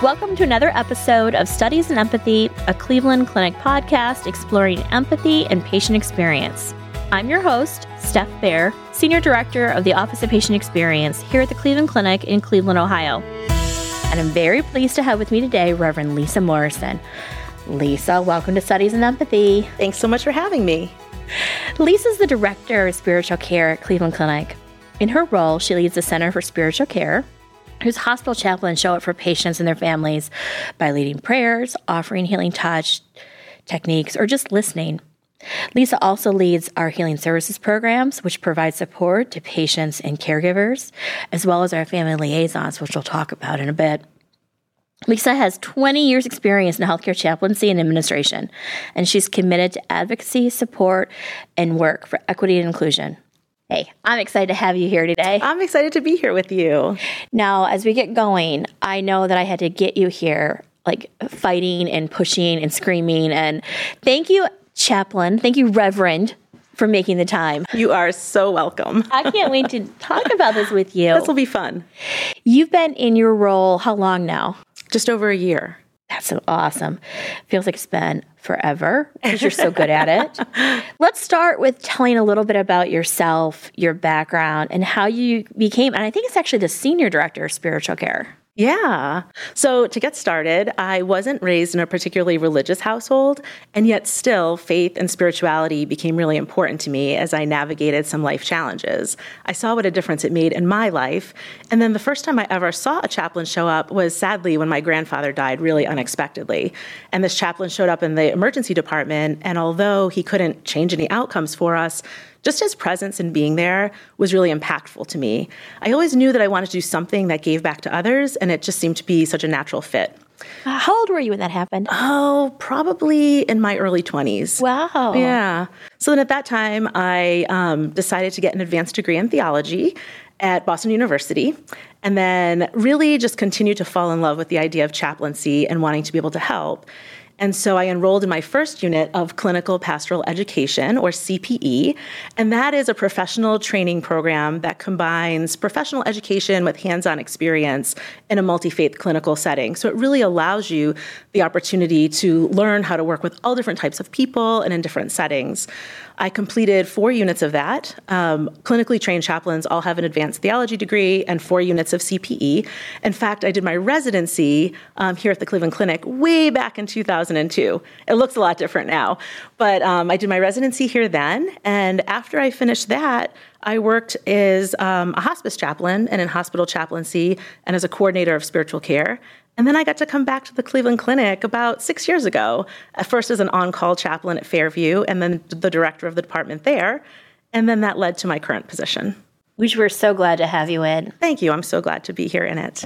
Welcome to another episode of Studies in Empathy, a Cleveland Clinic podcast exploring empathy and patient experience. I'm your host, Steph Bayer, Senior Director of the Office of Patient Experience here at the Cleveland Clinic in Cleveland, Ohio. And I'm very pleased to have with me today Reverend Lisa Morrison. Lisa, welcome to Studies in Empathy. Thanks so much for having me. Lisa's the Director of Spiritual Care at Cleveland Clinic. In her role, she leads the Center for Spiritual Care, whose hospital chaplains show up for patients and their families by leading prayers, offering healing touch techniques, or just listening. Lisa also leads our healing services programs, which provide support to patients and caregivers, as well as our family liaisons, which we'll talk about in a bit. Lisa has 20 years' experience in healthcare chaplaincy and administration, and she's committed to advocacy, support, and work for equity and inclusion. Hey, I'm excited to have you here today. I'm excited to be here with you. Now, as we get going, I know that I had to get you here like fighting and pushing and screaming. And thank you, chaplain. Thank you, Reverend, for making the time. You are so welcome. I can't wait to talk about this with you. This will be fun. You've been in your role how long now? Just over a year. That's so awesome. Feels like it's been forever because you're so good at it. Let's start with telling a little bit about yourself, your background, and how you became, and I think it's actually the senior director of spiritual care. Yeah. So to get started, I wasn't raised in a particularly religious household, and yet still faith and spirituality became really important to me as I navigated some life challenges. I saw what a difference it made in my life. And then the first time I ever saw a chaplain show up was sadly when my grandfather died really unexpectedly. And this chaplain showed up in the emergency department, and although he couldn't change any outcomes for us, just his presence and being there was really impactful to me. I always knew that I wanted to do something that gave back to others, and it just seemed to be such a natural fit. Uh, how old were you when that happened? Oh, probably in my early 20s. Wow. Yeah. So then at that time, I um, decided to get an advanced degree in theology at Boston University, and then really just continued to fall in love with the idea of chaplaincy and wanting to be able to help. And so I enrolled in my first unit of clinical pastoral education, or CPE, and that is a professional training program that combines professional education with hands on experience in a multi faith clinical setting. So it really allows you the opportunity to learn how to work with all different types of people and in different settings. I completed four units of that. Um, clinically trained chaplains all have an advanced theology degree and four units of CPE. In fact, I did my residency um, here at the Cleveland Clinic way back in 2002. It looks a lot different now, but um, I did my residency here then. And after I finished that, I worked as um, a hospice chaplain and in hospital chaplaincy and as a coordinator of spiritual care. And then I got to come back to the Cleveland Clinic about six years ago, first as an on call chaplain at Fairview, and then the director of the department there. And then that led to my current position. Which we're so glad to have you in. Thank you. I'm so glad to be here in it.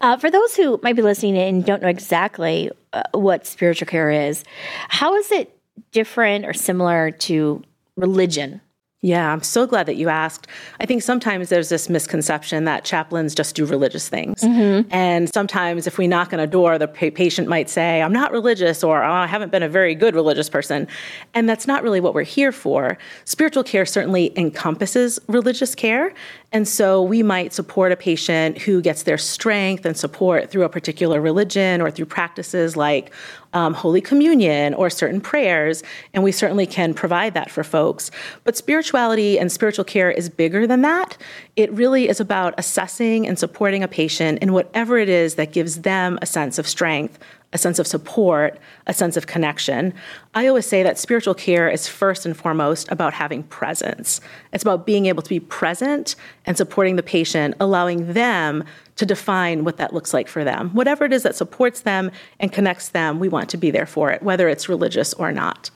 Uh, for those who might be listening and don't know exactly uh, what spiritual care is, how is it different or similar to religion? Yeah, I'm so glad that you asked. I think sometimes there's this misconception that chaplains just do religious things. Mm-hmm. And sometimes if we knock on a door, the pa- patient might say, I'm not religious or oh, I haven't been a very good religious person. And that's not really what we're here for. Spiritual care certainly encompasses religious care. And so we might support a patient who gets their strength and support through a particular religion or through practices like um, Holy Communion or certain prayers, and we certainly can provide that for folks. But spirituality and spiritual care is bigger than that. It really is about assessing and supporting a patient in whatever it is that gives them a sense of strength, a sense of support, a sense of connection. I always say that spiritual care is first and foremost about having presence. It's about being able to be present and supporting the patient, allowing them to define what that looks like for them. Whatever it is that supports them and connects them, we want to be there for it, whether it's religious or not.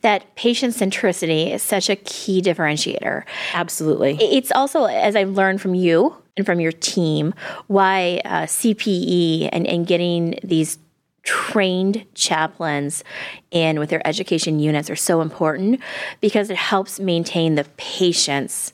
That patient centricity is such a key differentiator. Absolutely. It's also, as I've learned from you and from your team, why uh, CPE and, and getting these trained chaplains in with their education units are so important because it helps maintain the patient's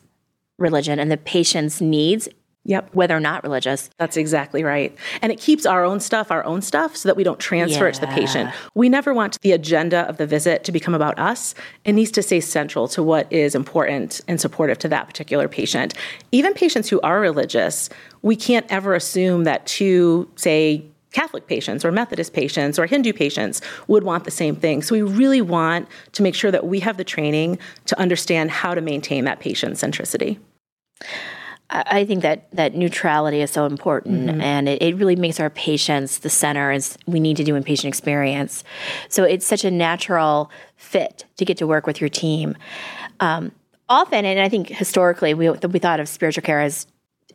religion and the patient's needs Yep. Whether or not religious. That's exactly right. And it keeps our own stuff our own stuff so that we don't transfer yeah. it to the patient. We never want the agenda of the visit to become about us. It needs to stay central to what is important and supportive to that particular patient. Even patients who are religious, we can't ever assume that two, say, Catholic patients or Methodist patients or Hindu patients would want the same thing. So we really want to make sure that we have the training to understand how to maintain that patient centricity. I think that that neutrality is so important, mm-hmm. and it, it, really makes our patients the center as we need to do in patient experience. So it's such a natural fit to get to work with your team. Um, often, and I think historically, we we thought of spiritual care as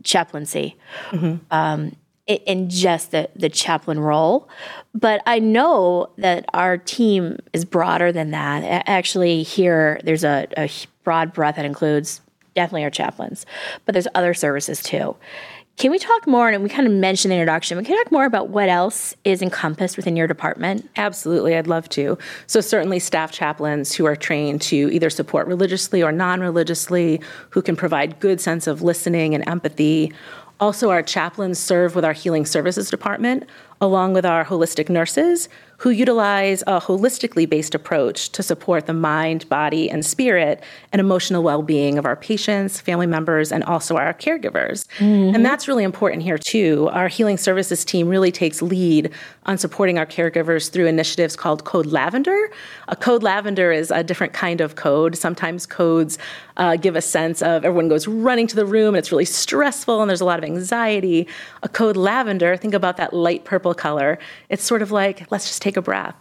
chaplaincy. Mm-hmm. Um, in just the, the chaplain role. But I know that our team is broader than that. Actually, here there's a, a broad breadth that includes definitely our chaplains, but there's other services too. Can we talk more? And we kind of mentioned the introduction. We can talk more about what else is encompassed within your department. Absolutely, I'd love to. So certainly, staff chaplains who are trained to either support religiously or non-religiously, who can provide good sense of listening and empathy. Also, our chaplains serve with our healing services department, along with our holistic nurses who utilize a holistically based approach to support the mind, body, and spirit and emotional well being of our patients, family members, and also our caregivers. Mm-hmm. And that's really important here, too. Our healing services team really takes lead on supporting our caregivers through initiatives called Code Lavender. A Code Lavender is a different kind of code. Sometimes codes uh, give a sense of everyone goes running to the room and it's really stressful and there's a lot of anxiety. A Code Lavender, think about that light purple color. It's sort of like, let's just take a breath.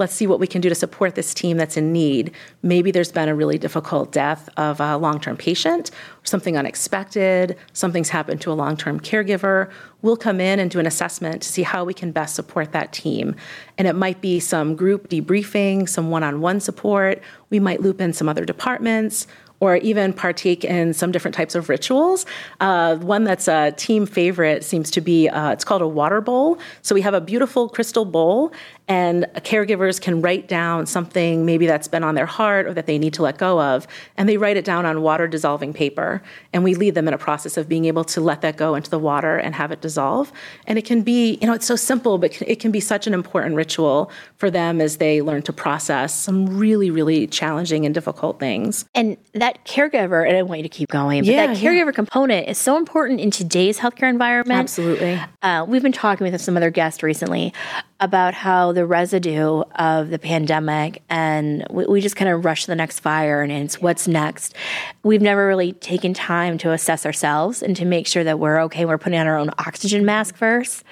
Let's see what we can do to support this team that's in need. Maybe there's been a really difficult death of a long term patient, something unexpected, something's happened to a long term caregiver. We'll come in and do an assessment to see how we can best support that team. And it might be some group debriefing, some one on one support. We might loop in some other departments or even partake in some different types of rituals. Uh, one that's a team favorite seems to be uh, it's called a water bowl. So we have a beautiful crystal bowl, and caregivers can write down something maybe that's been on their heart or that they need to let go of, and they write it down on water dissolving paper. And we lead them in a process of being able to let that go into the water and have it dissolve. And it can be, you know, it's so simple, but it can be such an important ritual for them as they learn to process some really, really challenging and difficult things. And that caregiver, and I want you to keep going, but yeah, that caregiver yeah. component is so important in today's healthcare environment. Absolutely. Uh, we've been talking with some other guests recently about how the residue of the pandemic and we, we just kind of rush to the next fire and it's what's next. We've never really taken time to assess ourselves and to make sure that we're okay. We're putting on our own oxygen mask first.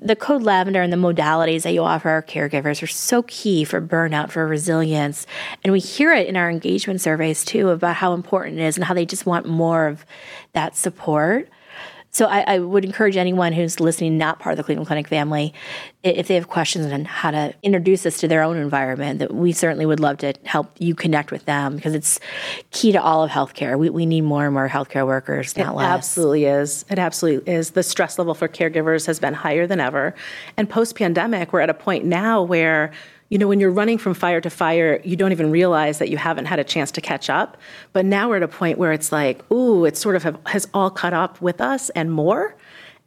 The code lavender and the modalities that you offer our caregivers are so key for burnout, for resilience. And we hear it in our engagement surveys too about how important it is and how they just want more of that support. So I, I, would encourage anyone who's listening, not part of the Cleveland Clinic family, if they have questions on how to introduce this to their own environment, that we certainly would love to help you connect with them because it's key to all of healthcare. We, we need more and more healthcare workers, not it less. absolutely is. It absolutely is. The stress level for caregivers has been higher than ever. And post pandemic, we're at a point now where you know, when you're running from fire to fire, you don't even realize that you haven't had a chance to catch up. But now we're at a point where it's like, ooh, it sort of have, has all caught up with us and more.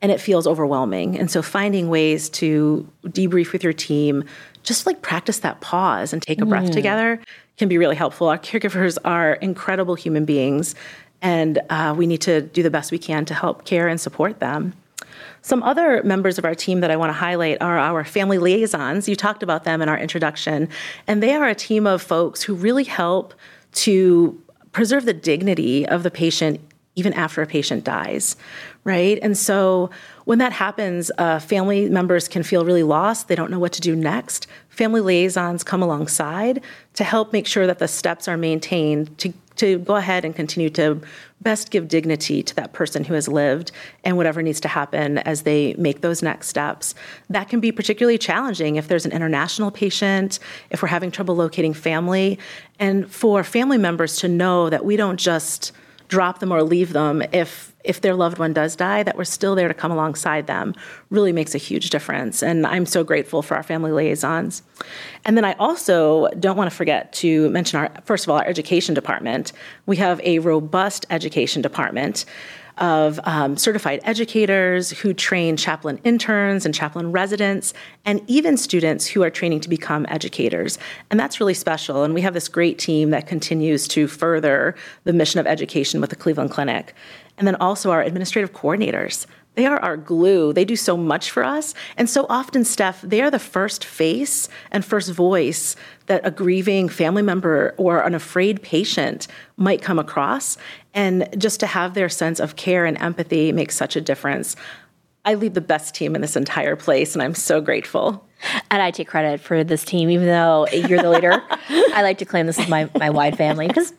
And it feels overwhelming. And so finding ways to debrief with your team, just like practice that pause and take a breath mm. together can be really helpful. Our caregivers are incredible human beings, and uh, we need to do the best we can to help care and support them. Some other members of our team that I want to highlight are our family liaisons. You talked about them in our introduction, and they are a team of folks who really help to preserve the dignity of the patient even after a patient dies, right? And so when that happens, uh, family members can feel really lost. They don't know what to do next. Family liaisons come alongside to help make sure that the steps are maintained to to go ahead and continue to best give dignity to that person who has lived and whatever needs to happen as they make those next steps. That can be particularly challenging if there's an international patient, if we're having trouble locating family, and for family members to know that we don't just drop them or leave them if if their loved one does die that we're still there to come alongside them really makes a huge difference. And i'm so grateful for our family liaisons. And then i also don't want to forget to mention our first of all our education department. We have a robust education department of um, certified educators who train chaplain interns and chaplain residents, and even students who are training to become educators. And that's really special. And we have this great team that continues to further the mission of education with the Cleveland Clinic. And then also our administrative coordinators. They are our glue. They do so much for us. And so often, Steph, they are the first face and first voice that a grieving family member or an afraid patient might come across. And just to have their sense of care and empathy makes such a difference. I lead the best team in this entire place, and I'm so grateful. And I take credit for this team, even though you're the leader. I like to claim this is my, my wide family because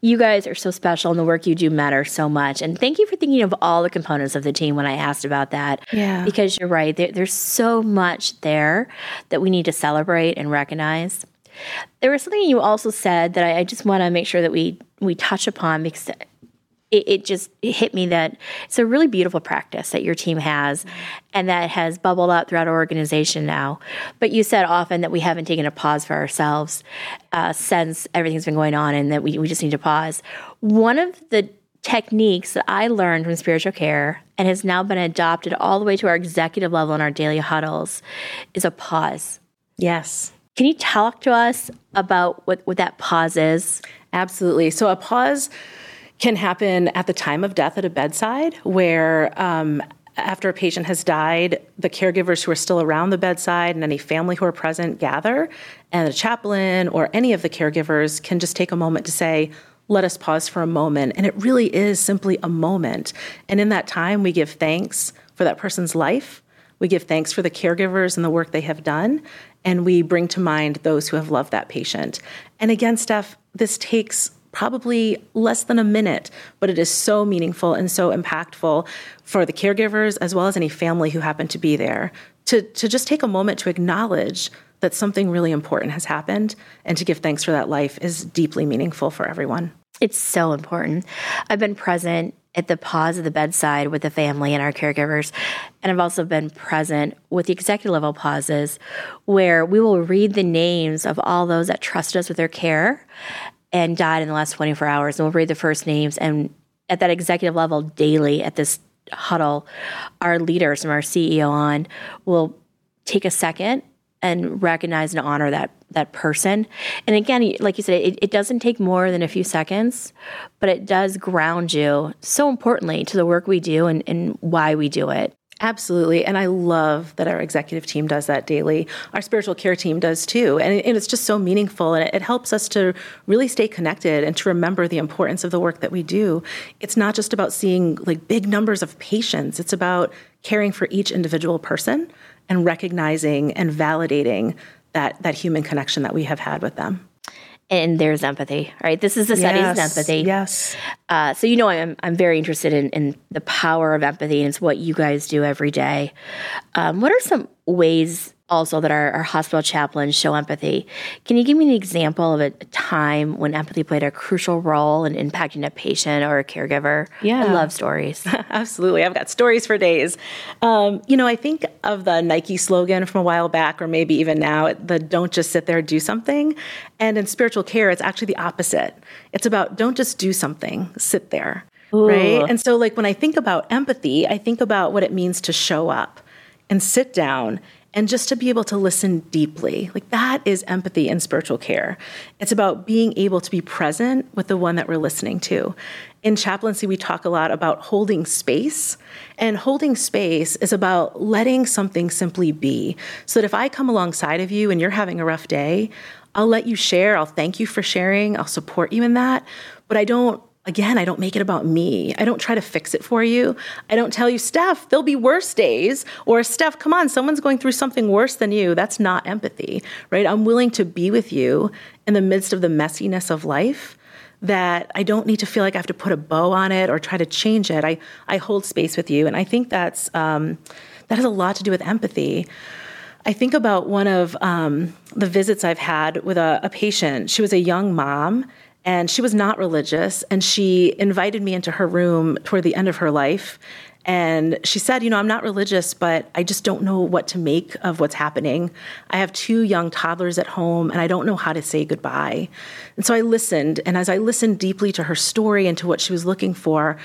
you guys are so special and the work you do matters so much. And thank you for thinking of all the components of the team when I asked about that. Yeah. Because you're right, there, there's so much there that we need to celebrate and recognize. There was something you also said that I, I just want to make sure that we we touch upon because it, it just it hit me that it's a really beautiful practice that your team has and that has bubbled up throughout our organization now. But you said often that we haven't taken a pause for ourselves uh, since everything's been going on and that we, we just need to pause. One of the techniques that I learned from spiritual care and has now been adopted all the way to our executive level in our daily huddles is a pause. Yes. Can you talk to us about what, what that pause is? Absolutely. So, a pause can happen at the time of death at a bedside where um, after a patient has died, the caregivers who are still around the bedside and any family who are present gather, and the chaplain or any of the caregivers can just take a moment to say, let us pause for a moment. And it really is simply a moment. And in that time, we give thanks for that person's life. We give thanks for the caregivers and the work they have done. And we bring to mind those who have loved that patient. And again, Steph, this takes probably less than a minute, but it is so meaningful and so impactful for the caregivers as well as any family who happen to be there to, to just take a moment to acknowledge that something really important has happened and to give thanks for that life is deeply meaningful for everyone. It's so important. I've been present at the pause of the bedside with the family and our caregivers. And I've also been present with the executive level pauses where we will read the names of all those that trust us with their care and died in the last 24 hours. And we'll read the first names. And at that executive level, daily at this huddle, our leaders from our CEO on will take a second and recognize and honor that that person. And again, like you said, it, it, doesn't take more than a few seconds, but it does ground you so importantly to the work we do and, and why we do it. Absolutely. And I love that our executive team does that daily. Our spiritual care team does too. And, it's just so meaningful. And it, helps us to really stay connected and to remember the importance of the work that we do. It's not just about seeing like big numbers of patients, it's about caring for each individual person and recognizing and validating that, that human connection that we have had with them and there's empathy, right? This is the studies yes, empathy. Yes. Uh, so you know, I'm I'm very interested in, in the power of empathy, and it's what you guys do every day. Um, what are some ways also that our, our hospital chaplains show empathy. Can you give me an example of a, time when empathy played a crucial role in impacting a patient or a caregiver? Yeah. I love stories. Absolutely. I've got stories for days. Um, you know, I think of the Nike slogan from a while back, or maybe even now, the don't just sit there, do something. And in spiritual care, it's actually the opposite. It's about don't just do something, sit there. Ooh. Right. And so, like, when I think about empathy, I think about what it means to show up and sit down and just to be able to listen deeply. Like that is empathy in spiritual care. It's about being able to be present with the one that we're listening to. In chaplaincy, we talk a lot about holding space, and holding space is about letting something simply be. So that if I come alongside of you and you're having a rough day, I'll let you share. I'll thank you for sharing. I'll support you in that. But I don't again, I don't make it about me. I don't try to fix it for you. I don't tell you, Steph, there'll be worse days, or Steph, come on, someone's going through something worse than you. That's not empathy, right? I'm willing to be with you in the midst of the messiness of life. That I don't need to feel like I have to put a bow on it or try to change it. I, I hold space with you. And I think that's, um, that has a lot to do with empathy. I think about one of um, the visits I've had with a, a patient. She was a young mom and she was not religious. And she invited me into her room toward the end of her life. And she said, You know, I'm not religious, but I just don't know what to make of what's happening. I have two young toddlers at home, and I don't know how to say goodbye. And so I listened. And as I listened deeply to her story and to what she was looking for,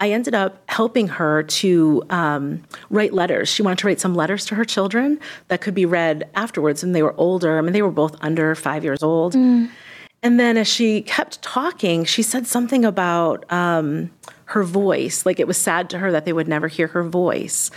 I ended up helping her to um, write letters. She wanted to write some letters to her children that could be read afterwards when they were older. I mean, they were both under five years old. Mm. And then as she kept talking, she said something about um, her voice. Like it was sad to her that they would never hear her voice.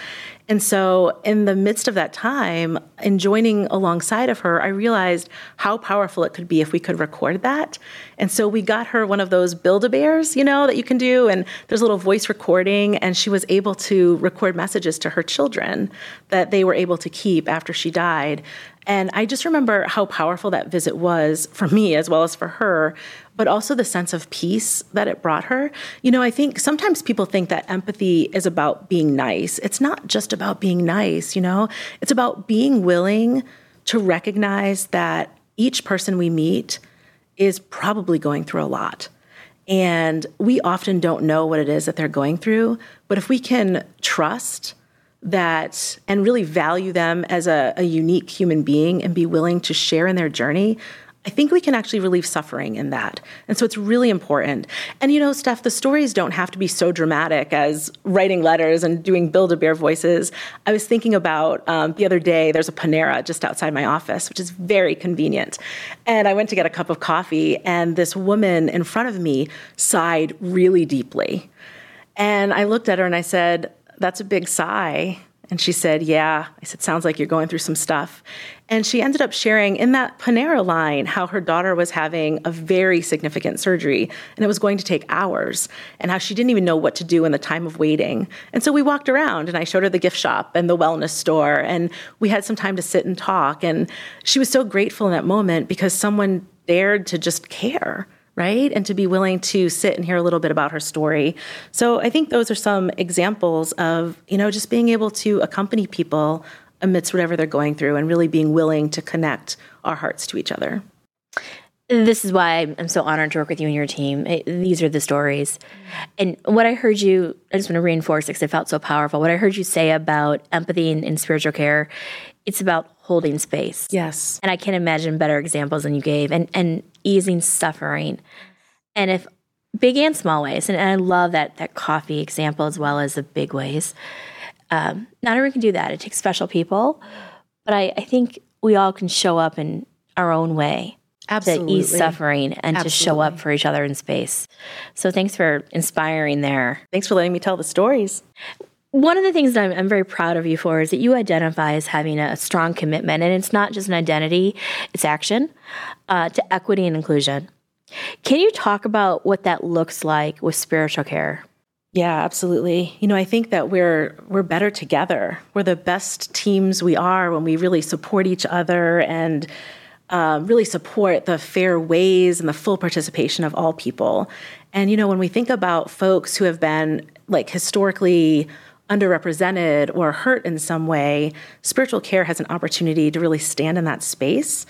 And so, in the midst of that time, in joining alongside of her, I realized how powerful it could be if we could record that. And so, we got her one of those Build a Bears, you know, that you can do. And there's a little voice recording. And she was able to record messages to her children that they were able to keep after she died. And I just remember how powerful that visit was for me as well as for her, but also the sense of peace that it brought her. You know, I think sometimes people think that empathy is about being nice. It's not just about being nice, you know, it's about being willing to recognize that each person we meet is probably going through a lot. And we often don't know what it is that they're going through. But if we can trust that and really value them as a, a, unique human being and be willing to share in their journey, I think we can actually relieve suffering in that. And so it's really important. And you know, Steph, the stories don't have to be so dramatic as writing letters and doing Build a Bear voices. I was thinking about um, the other day, there's a Panera just outside my office, which is very convenient. And I went to get a cup of coffee, and this woman in front of me sighed really deeply. And I looked at her and I said, that's a big sigh. And she said, Yeah. I said, Sounds like you're going through some stuff. And she ended up sharing in that Panera line how her daughter was having a very significant surgery and it was going to take hours, and how she didn't even know what to do in the time of waiting. And so we walked around and I showed her the gift shop and the wellness store, and we had some time to sit and talk. And she was so grateful in that moment because someone dared to just care right? And to be willing to sit and hear a little bit about her story. So I think those are some examples of, you know, just being able to accompany people amidst whatever they're going through and really being willing to connect our hearts to each other. This is why I'm so honored to work with you and your team. It, these are the stories. And what I heard you, I just want to reinforce because it felt so powerful. What I heard you say about empathy and, in spiritual care, it's about holding space. Yes. And I can't imagine better examples than you gave and, and easing suffering. And if big and small ways, and, and I love that that coffee example as well as the big ways. Um, not everyone can do that. It takes special people. But I, I think we all can show up in our own way Absolutely. to ease suffering and Absolutely. to show up for each other in space. So thanks for inspiring there. Thanks for letting me tell the stories. One of the things that I'm, I'm, very proud of you for is that you identify as having a strong commitment, and it's not just an identity, it's action uh, to equity and inclusion. Can you talk about what that looks like with spiritual care? Yeah, absolutely. You know, I think that we're we're better together. We're the best teams we are when we really support each other and uh, really support the fair ways and the full participation of all people. And you know, when we think about folks who have been like historically underrepresented or hurt in some way, spiritual care has an opportunity to really stand in that space.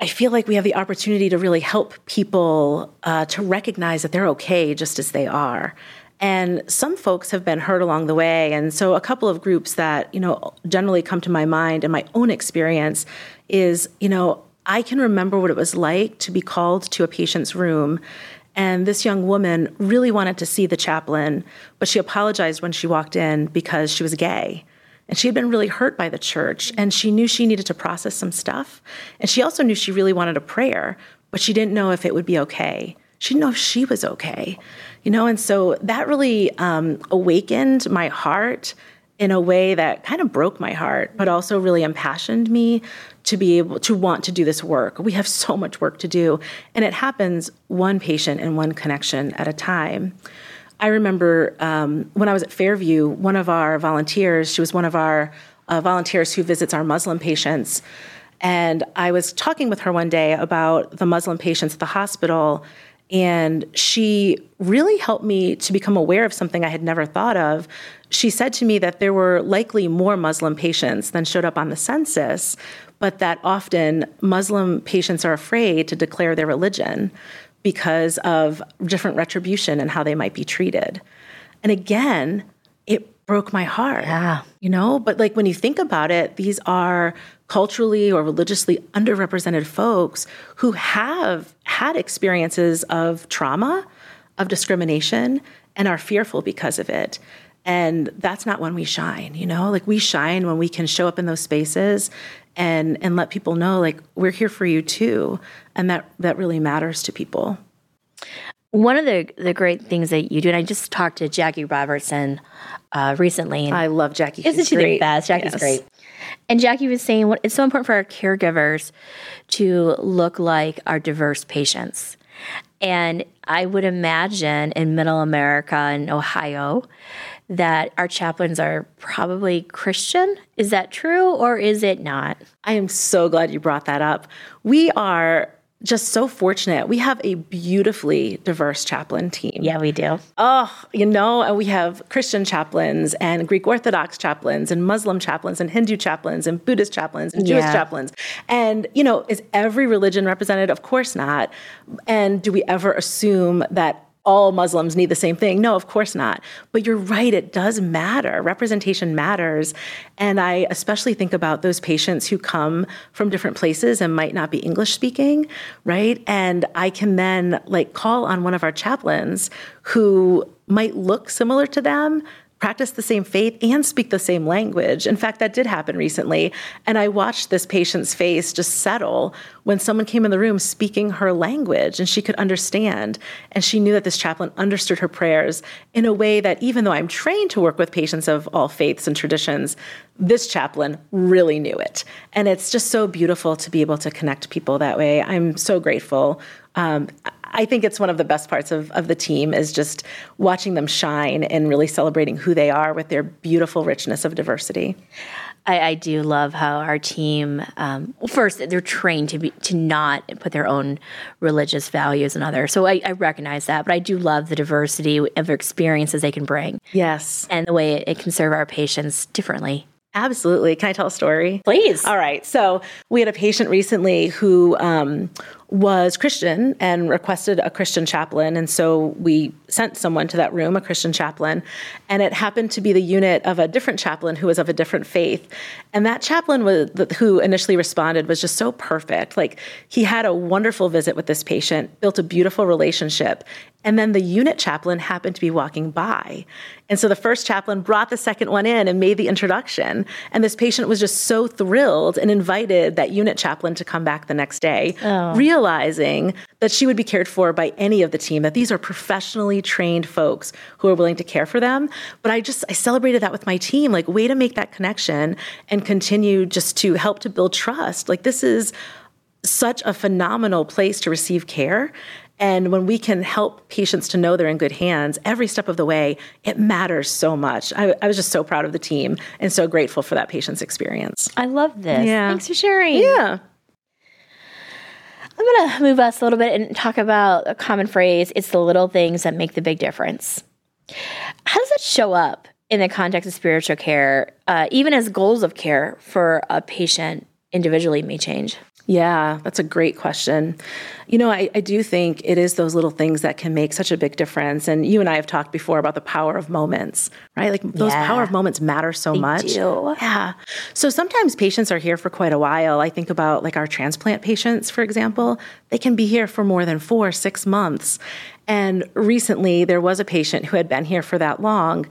I feel like we have the opportunity to really help people uh, to recognize that they're okay just as they are. And some folks have been hurt along the way. And so, a couple of groups that, you know, generally come to my mind in my own experience is, you know, I can remember what it was like to be called to a patient's room and this young woman really wanted to see the chaplain, but she apologized when she walked in because she was gay. And she had been really hurt by the church, and she knew she needed to process some stuff. And she also knew she really wanted a prayer, but she didn't know if it would be okay. She didn't know if she was okay, you know. And so that really um, awakened my heart in a way that kind of broke my heart, but also really impassioned me to be able to want to do this work. We have so much work to do, and it happens one patient and one connection at a time. I remember um, when I was at Fairview, one of our volunteers, she was one of our uh, volunteers who visits our Muslim patients. And I was talking with her one day about the Muslim patients at the hospital, and she really helped me to become aware of something I had never thought of. She said to me that there were likely more Muslim patients than showed up on the census, but that often Muslim patients are afraid to declare their religion because of different retribution and how they might be treated. And again, it broke my heart. Yeah. You know, but like when you think about it, these are culturally or religiously underrepresented folks who have had experiences of trauma, of discrimination, and are fearful because of it. And that's not when we shine, you know? Like we shine when we can show up in those spaces and and let people know like we're here for you too. And that that really matters to people. One of the the great things that you do, and I just talked to Jackie Robertson uh, recently. I love Jackie. Isn't she great. the best? Jackie's yes. great. And Jackie was saying what it's so important for our caregivers to look like our diverse patients. And I would imagine in middle America and Ohio that our chaplains are probably Christian. Is that true or is it not? I am so glad you brought that up. We are just so fortunate. We have a beautifully diverse chaplain team. Yeah, we do. Oh, you know, we have Christian chaplains and Greek Orthodox chaplains and Muslim chaplains and Hindu chaplains and Buddhist chaplains and Jewish yeah. chaplains. And, you know, is every religion represented? Of course not. And do we ever assume that all Muslims need the same thing. No, of course not. But you're right, it does matter. Representation matters. And I especially think about those patients who come from different places and might not be English speaking, right? And I can then like call on one of our chaplains who might look similar to them practice the same faith and speak the same language. In fact, that did happen recently. And I watched this patient's face just settle when someone came in the room speaking her language and she could understand. And she knew that this chaplain understood her prayers in a way that, even though I'm trained to work with patients of all faiths and traditions, this chaplain really knew it. And it's just so beautiful to be able to connect people that way. I'm so grateful. Um, I think it's one of the best parts of, of the team is just watching them shine and really celebrating who they are with their beautiful richness of diversity. I, I do love how our team. Um, well, first, they're trained to be to not put their own religious values in others. So I, I, recognize that, but I do love the diversity of experiences they can bring. Yes, and the way it, it can serve our patients differently. Absolutely. Can I tell a story? Please. All right. So we had a patient recently who um, was Christian and requested a Christian chaplain. And so we sent someone to that room, a Christian chaplain. And it happened to be the unit of a different chaplain who was of a different faith. And that chaplain was, who initially responded was just so perfect. Like he had a wonderful visit with this patient, built a beautiful relationship. And then the unit chaplain happened to be walking by. And so the first chaplain brought the second one in and made the introduction. And this patient was just so thrilled and invited that unit chaplain to come back the next day, oh. realizing that she would be cared for by any of the team, that these are professionally trained folks who are willing to care for them. But I just, I celebrated that with my team, like, way to make that connection and continue just to help to build trust. Like, this is such a phenomenal place to receive care. And when we can help patients to know they're in good hands every step of the way, it matters so much. I, I was just so proud of the team and so grateful for that patient's experience. I love this. Yeah. Thanks for sharing. Yeah. I'm going to move us a little bit and talk about a common phrase it's the little things that make the big difference. How does that show up in the context of spiritual care, uh, even as goals of care for a patient individually may change? Yeah, that's a great question. You know, I, I, do think it is those little things that can make such a big difference. And you and I have talked before about the power of moments, right? Like those yeah, power of moments matter so much. Do. Yeah. So sometimes patients are here for quite a while. I think about like our transplant patients, for example, they can be here for more than four, six months. And recently there was a patient who had been here for that long.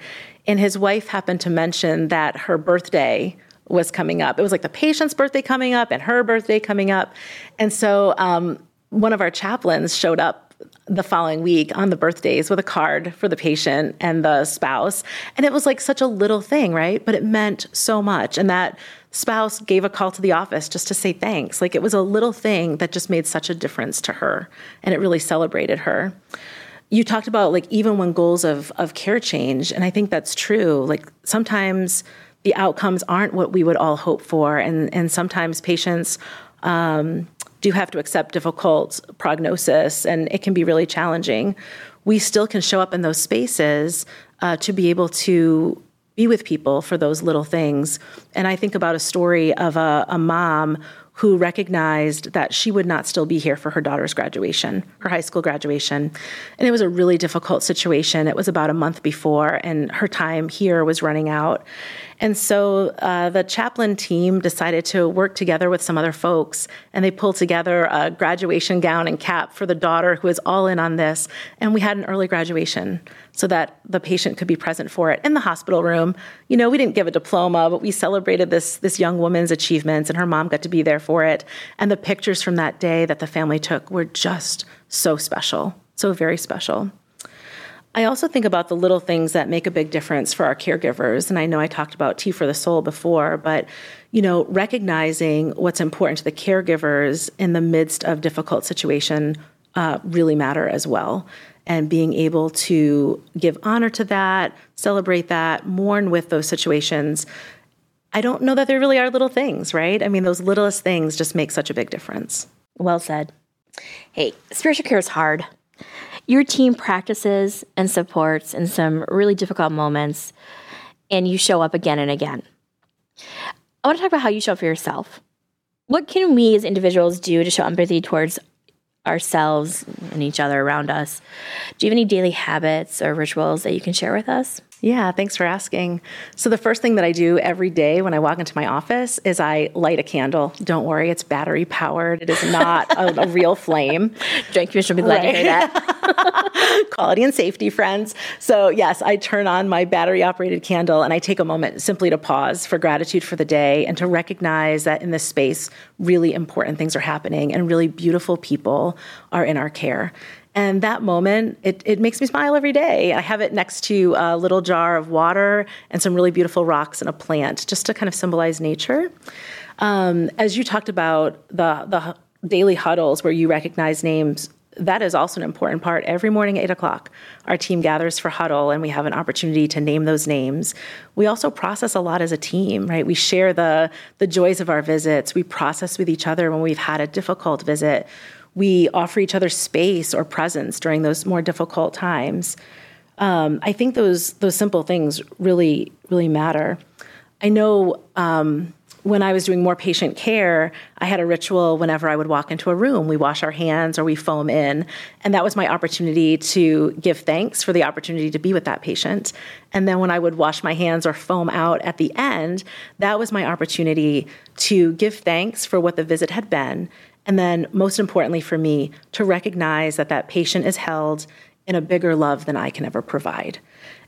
And his wife happened to mention that her birthday was coming up. It was like the patient's birthday coming up and her birthday coming up. And so um, one of our chaplains showed up the following week on the birthdays with a card for the patient and the spouse. And it was like such a little thing, right? But it meant so much. And that spouse gave a call to the office just to say thanks. Like it was a little thing that just made such a difference to her. And it really celebrated her. You talked about like even when goals of, of care change. And I think that's true. Like sometimes the outcomes aren't what we would all hope for, and and sometimes patients. Um, do have to accept difficult prognosis, and it can be really challenging. We still can show up in those spaces uh, to be able to be with people for those little things. And I think about a story of a, a mom who recognized that she would not still be here for her daughter's graduation, her high school graduation. And it was a really difficult situation. It was about a month before, and her time here was running out. And so uh, the chaplain team decided to work together with some other folks, and they pulled together a graduation gown and cap for the daughter who was all in on this. And we had an early graduation so that the patient could be present for it in the hospital room. You know, we didn't give a diploma, but we celebrated this, this young woman's achievements, and her mom got to be there for it. And the pictures from that day that the family took were just so special, so very special. I also think about the little things that make a big difference for our caregivers. And I know I talked about Tea for the Soul before, but you know, recognizing what's important to the caregivers in the midst of difficult situation uh, really matter as well. And being able to give honor to that, celebrate that, mourn with those situations. I don't know that there really are little things, right? I mean, those littlest things just make such a big difference. Well said. Hey, spiritual care is hard. Your team practices and supports in some really difficult moments, and you show up again and again. I want to talk about how you show up for yourself. What can we as individuals do to show empathy towards ourselves and each other around us? Do you have any daily habits or rituals that you can share with us? Yeah, thanks for asking. So, the first thing that I do every day when I walk into my office is I light a candle. Don't worry, it's battery powered. It is not a, a, real flame. Joint Commission will be glad right. to hear that. Quality and safety, friends. So, yes, I turn on my battery operated candle and I take a moment simply to pause for gratitude for the day and to recognize that in this space, really important things are happening and really beautiful people are in our care. And that moment, it, it makes me smile every day. I have it next to a little jar of water and some really beautiful rocks and a plant, just to kind of symbolize nature. Um, as you talked about the, the daily huddles where you recognize names, that is also an important part. Every morning at 8 o'clock, our team gathers for huddle and we have an opportunity to name those names. We also process a lot as a team, right? We share the, the joys of our visits. We process with each other when we've had a difficult visit we offer each other space or presence during those more difficult times. Um, I think those those simple things really really matter. I know um, when I was doing more patient care, I had a ritual whenever I would walk into a room. We wash our hands or we foam in. And that was my opportunity to give thanks for the opportunity to be with that patient. And then when I would wash my hands or foam out at the end, that was my opportunity to give thanks for what the visit had been and then, most importantly for me, to recognize that that patient is held in a bigger love than I can ever provide.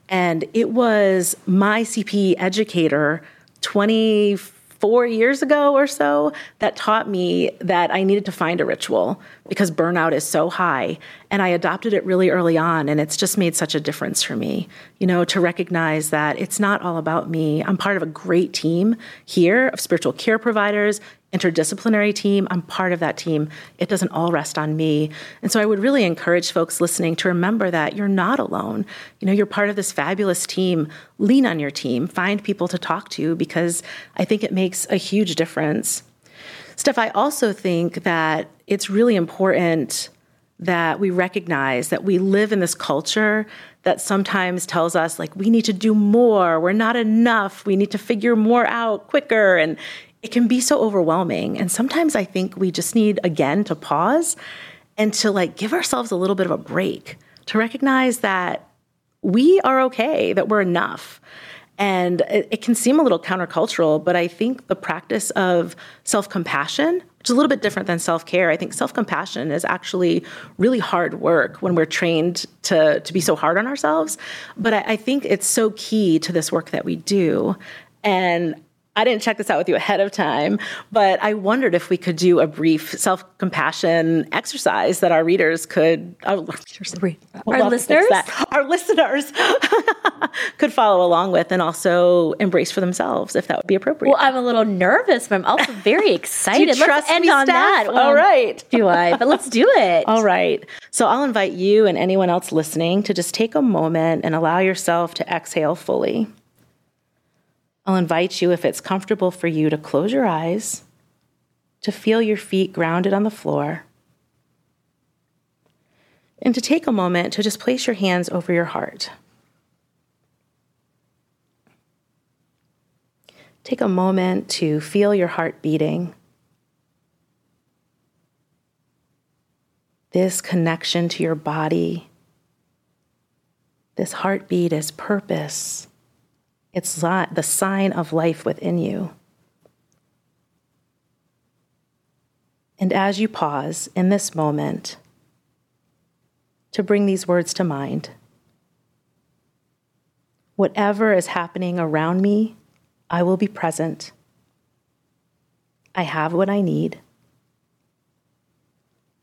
And it was my CP educator 24 years ago or so that taught me that I needed to find a ritual because burnout is so high. And I adopted it really early on, and it's just made such a difference for me, you know, to recognize that it's not all about me. I'm part of a great team here of spiritual care providers, interdisciplinary team. I'm part of that team. It doesn't all rest on me. And so I would really encourage folks listening to remember that you're not alone. You know, you're part of this fabulous team. Lean on your team, find people to talk to because I think it makes a huge difference. Steph, I also think that it's really important that we recognize that we live in this culture that sometimes tells us like we need to do more we're not enough we need to figure more out quicker and it can be so overwhelming. And sometimes I think we just need, again, to pause and to like give ourselves a little bit of a break to recognize that we are okay, that we're enough. And it, it can seem a little countercultural, but I think the practice of self compassion, which is a little bit different than self care, I think self compassion is actually really hard work when we're trained to, to be so hard on ourselves. But I, I think it's so key to this work that we do. And I didn't check this out with you ahead of time, but I wondered if we could do a brief self compassion exercise that our readers could, our, our listeners, our listeners could follow along with and also embrace for themselves if that would be appropriate. Well, I'm a little nervous, but I'm also very excited. let's end me, on that. Well, All right. Do I? But let's do it. All right. So I'll invite you and anyone else listening to just take a moment and allow yourself to exhale fully. I'll invite you, if it's comfortable for you, to close your eyes, to feel your feet grounded on the floor, and to take a moment to just place your hands over your heart. Take a moment to feel your heart beating. This connection to your body, this heartbeat is purpose It's the sign of life within you. And as you pause in this moment to bring these words to mind, whatever is happening around me, I will be present. I have what I need.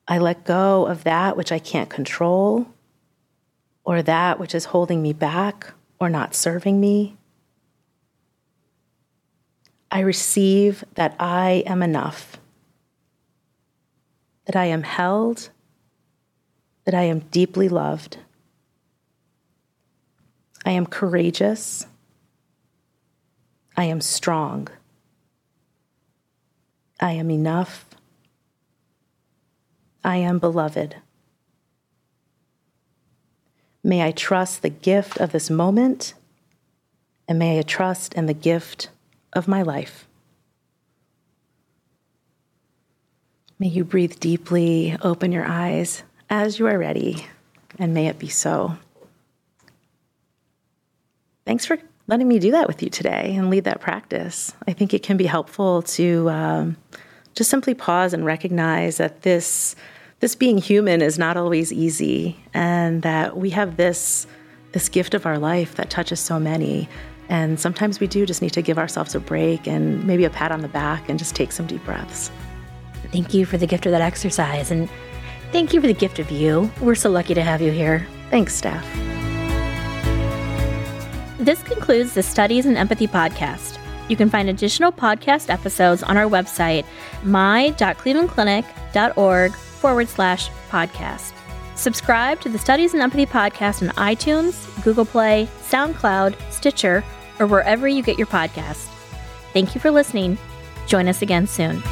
I let go of that which I can't control or that which is holding me back or not serving me. I receive that I am enough, that I am held, that I am deeply loved. I am courageous. I am strong. I am enough. I am beloved. May I trust the gift of this moment, and may I trust in the gift of my life. May you breathe deeply, open your eyes as you are ready, and may it be so. Thanks for letting me do that with you today and lead that practice. I think it can be helpful to um, just simply pause and recognize that this this being human is not always easy, and that we have this this gift of our life that touches so many. And sometimes we do just need to give ourselves a break and maybe a pat on the back and just take some deep breaths. Thank you for the gift of that exercise, and thank you for the gift of you. We're so lucky to have you here. Thanks, Steph. This concludes the Studies in Empathy podcast. You can find additional podcast episodes on our website, my.clevelandclinic.org forward slash podcast. Subscribe to the Studies in Empathy podcast on iTunes, Google Play, SoundCloud, Stitcher, or wherever you get your podcasts. Thank you for listening. Join us again soon.